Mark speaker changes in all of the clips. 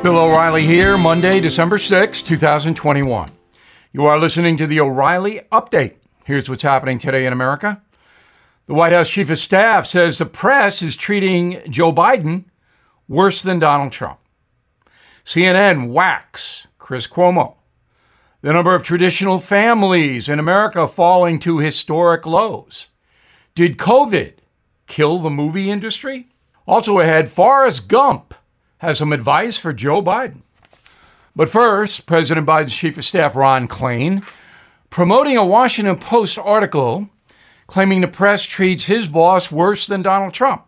Speaker 1: Bill O'Reilly here, Monday, December 6, 2021. You are listening to the O'Reilly Update. Here's what's happening today in America. The White House Chief of Staff says the press is treating Joe Biden worse than Donald Trump. CNN whacks Chris Cuomo. The number of traditional families in America falling to historic lows. Did COVID kill the movie industry? Also ahead, Forrest Gump has some advice for Joe Biden. But first, President Biden's Chief of Staff, Ron Klain, promoting a Washington Post article claiming the press treats his boss worse than Donald Trump.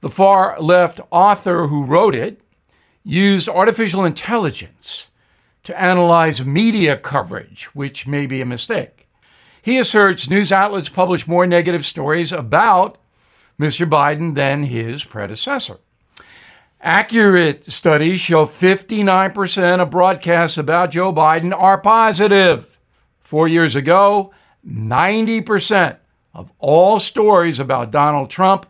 Speaker 1: The far left author who wrote it used artificial intelligence to analyze media coverage, which may be a mistake. He asserts news outlets publish more negative stories about Mr. Biden than his predecessor. Accurate studies show 59% of broadcasts about Joe Biden are positive. Four years ago, 90% of all stories about Donald Trump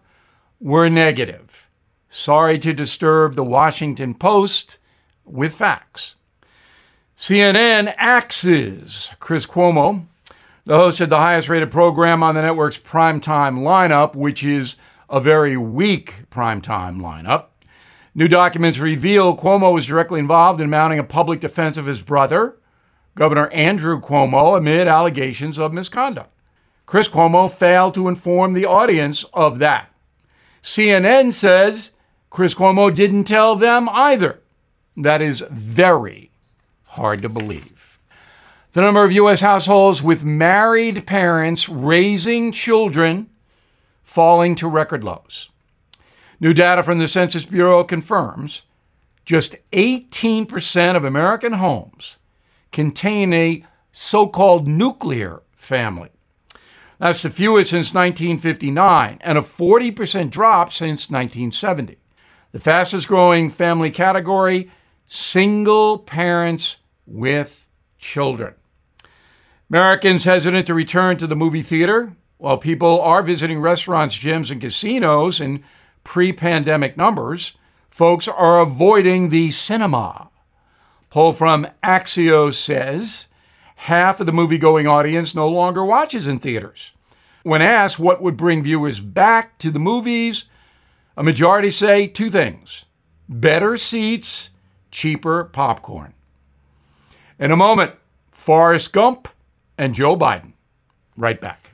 Speaker 1: were negative. Sorry to disturb the Washington Post with facts. CNN axes Chris Cuomo, the host of the highest rated program on the network's primetime lineup, which is a very weak primetime lineup. New documents reveal Cuomo was directly involved in mounting a public defense of his brother, Governor Andrew Cuomo, amid allegations of misconduct. Chris Cuomo failed to inform the audience of that. CNN says Chris Cuomo didn't tell them either. That is very hard to believe. The number of U.S. households with married parents raising children falling to record lows. New data from the Census Bureau confirms just 18% of American homes contain a so called nuclear family. That's the fewest since 1959 and a 40% drop since 1970. The fastest growing family category single parents with children. Americans hesitant to return to the movie theater, while people are visiting restaurants, gyms, and casinos and pre pandemic numbers, folks are avoiding the cinema. Poll from Axios says half of the movie going audience no longer watches in theaters. When asked what would bring viewers back to the movies, a majority say two things better seats, cheaper popcorn. In a moment, Forrest Gump and Joe Biden. Right back.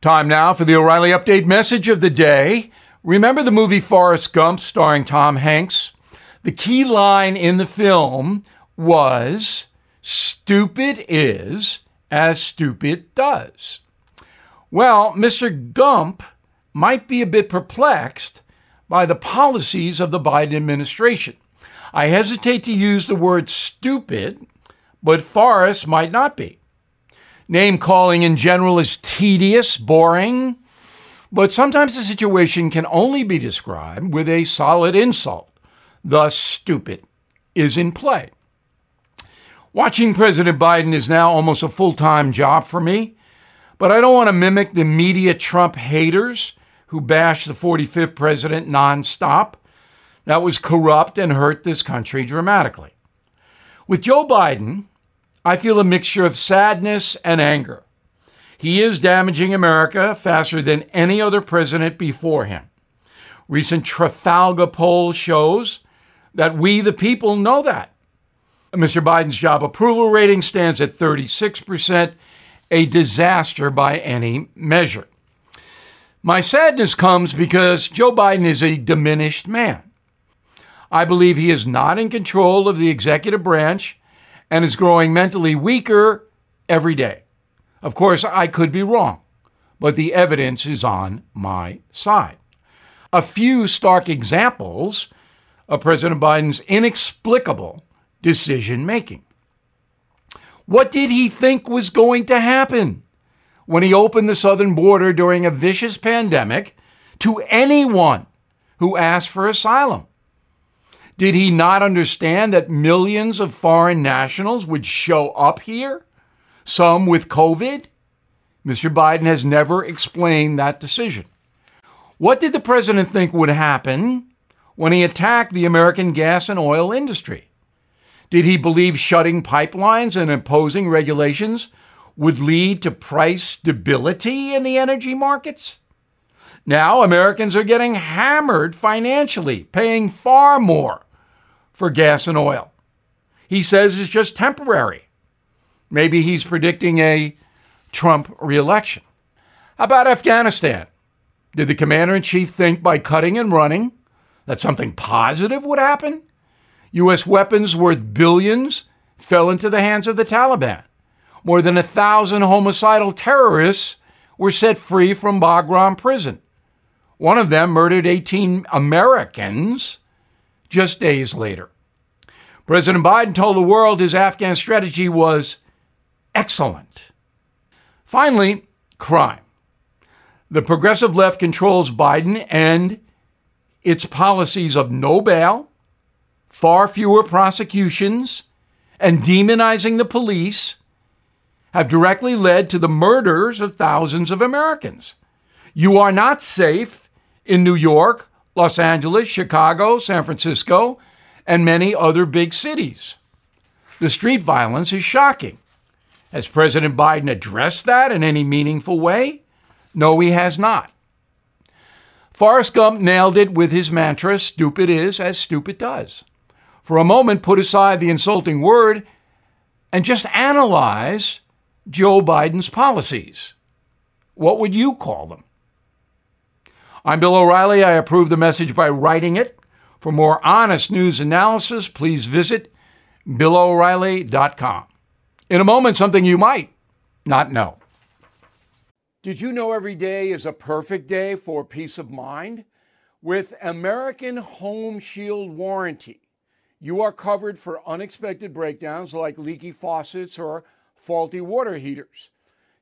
Speaker 1: Time now for the O'Reilly Update message of the day. Remember the movie Forrest Gump starring Tom Hanks? The key line in the film was stupid is as stupid does. Well, Mr. Gump might be a bit perplexed by the policies of the Biden administration. I hesitate to use the word stupid, but Forrest might not be. Name calling in general is tedious, boring, but sometimes the situation can only be described with a solid insult. Thus, stupid is in play. Watching President Biden is now almost a full time job for me, but I don't want to mimic the media Trump haters who bash the 45th president nonstop. That was corrupt and hurt this country dramatically. With Joe Biden, I feel a mixture of sadness and anger. He is damaging America faster than any other president before him. Recent Trafalgar poll shows that we, the people, know that. Mr. Biden's job approval rating stands at 36%, a disaster by any measure. My sadness comes because Joe Biden is a diminished man. I believe he is not in control of the executive branch and is growing mentally weaker every day. Of course, I could be wrong, but the evidence is on my side. A few stark examples of President Biden's inexplicable decision making. What did he think was going to happen when he opened the southern border during a vicious pandemic to anyone who asked for asylum? Did he not understand that millions of foreign nationals would show up here, some with COVID? Mr. Biden has never explained that decision. What did the president think would happen when he attacked the American gas and oil industry? Did he believe shutting pipelines and imposing regulations would lead to price stability in the energy markets? Now, Americans are getting hammered financially, paying far more for gas and oil. He says it's just temporary. Maybe he's predicting a Trump reelection. How about Afghanistan? Did the commander in chief think by cutting and running that something positive would happen? U.S. weapons worth billions fell into the hands of the Taliban. More than a thousand homicidal terrorists were set free from Bagram prison. One of them murdered 18 Americans just days later. President Biden told the world his Afghan strategy was excellent. Finally, crime. The progressive left controls Biden and its policies of no bail, far fewer prosecutions, and demonizing the police have directly led to the murders of thousands of Americans. You are not safe in New York, Los Angeles, Chicago, San Francisco, and many other big cities. The street violence is shocking. Has President Biden addressed that in any meaningful way? No, he has not. Forrest Gump nailed it with his mantra stupid is as stupid does. For a moment, put aside the insulting word and just analyze Joe Biden's policies. What would you call them? I'm Bill O'Reilly. I approve the message by writing it. For more honest news analysis, please visit BillO'Reilly.com. In a moment, something you might not know. Did you know every day is a perfect day for peace of mind? With American Home Shield Warranty, you are covered for unexpected breakdowns like leaky faucets or faulty water heaters.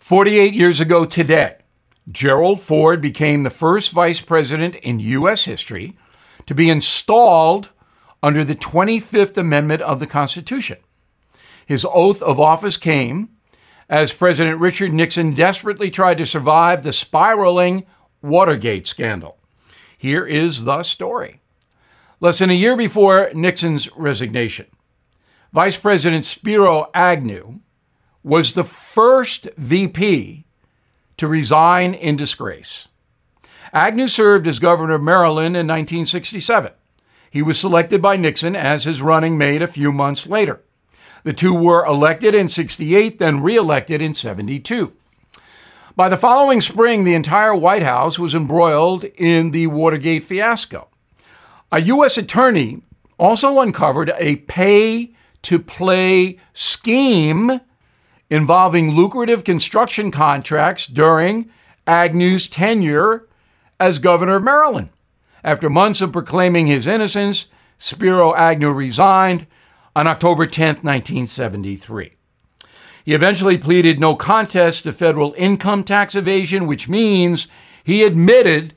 Speaker 1: 48 years ago today, Gerald Ford became the first vice president in U.S. history to be installed under the 25th Amendment of the Constitution. His oath of office came as President Richard Nixon desperately tried to survive the spiraling Watergate scandal. Here is the story. Less than a year before Nixon's resignation, Vice President Spiro Agnew was the first VP to resign in disgrace. Agnew served as governor of Maryland in 1967. He was selected by Nixon as his running mate a few months later. The two were elected in 68, then reelected in 72. By the following spring, the entire White House was embroiled in the Watergate fiasco. A U.S. attorney also uncovered a pay to play scheme involving lucrative construction contracts during Agnew's tenure as governor of Maryland. After months of proclaiming his innocence, Spiro Agnew resigned on October 10, 1973. He eventually pleaded no contest to federal income tax evasion, which means he admitted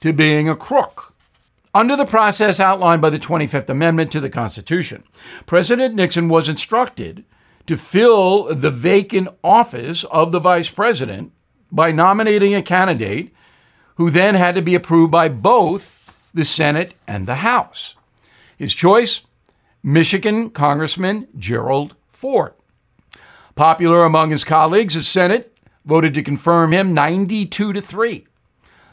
Speaker 1: to being a crook. Under the process outlined by the 25th Amendment to the Constitution, President Nixon was instructed to fill the vacant office of the vice president by nominating a candidate who then had to be approved by both the Senate and the House. His choice Michigan Congressman Gerald Ford. Popular among his colleagues, the Senate voted to confirm him 92 to 3.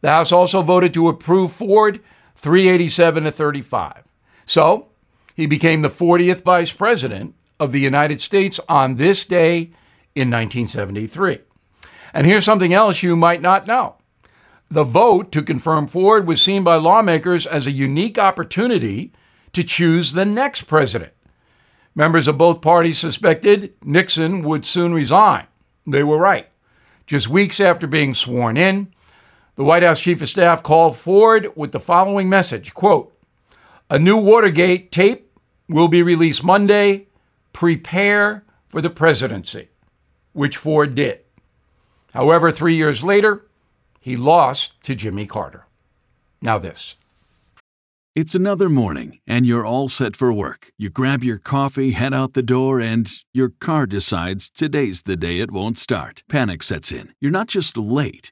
Speaker 1: The House also voted to approve Ford 387 to 35. So, he became the 40th vice president of the United States on this day in 1973. And here's something else you might not know. The vote to confirm Ford was seen by lawmakers as a unique opportunity to choose the next president. Members of both parties suspected Nixon would soon resign. They were right. Just weeks after being sworn in, the White House Chief of Staff called Ford with the following message quote, A new Watergate tape will be released Monday. Prepare for the presidency, which Ford did. However, three years later, he lost to Jimmy Carter. Now, this.
Speaker 2: It's another morning, and you're all set for work. You grab your coffee, head out the door, and your car decides today's the day it won't start. Panic sets in. You're not just late,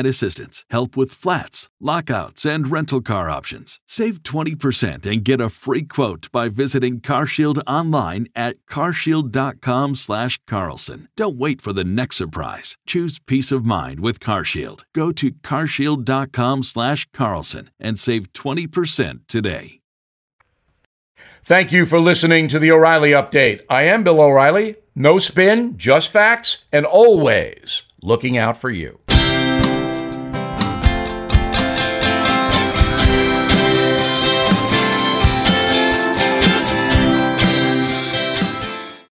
Speaker 2: roadside assistance, help with flats, lockouts, and rental car options. Save 20% and get a free quote by visiting CarShield online at carshield.com/carlson. Don't wait for the next surprise. Choose peace of mind with CarShield. Go to carshield.com/carlson and save 20% today.
Speaker 1: Thank you for listening to the O'Reilly Update. I am Bill O'Reilly. No spin, just facts, and always looking out for you.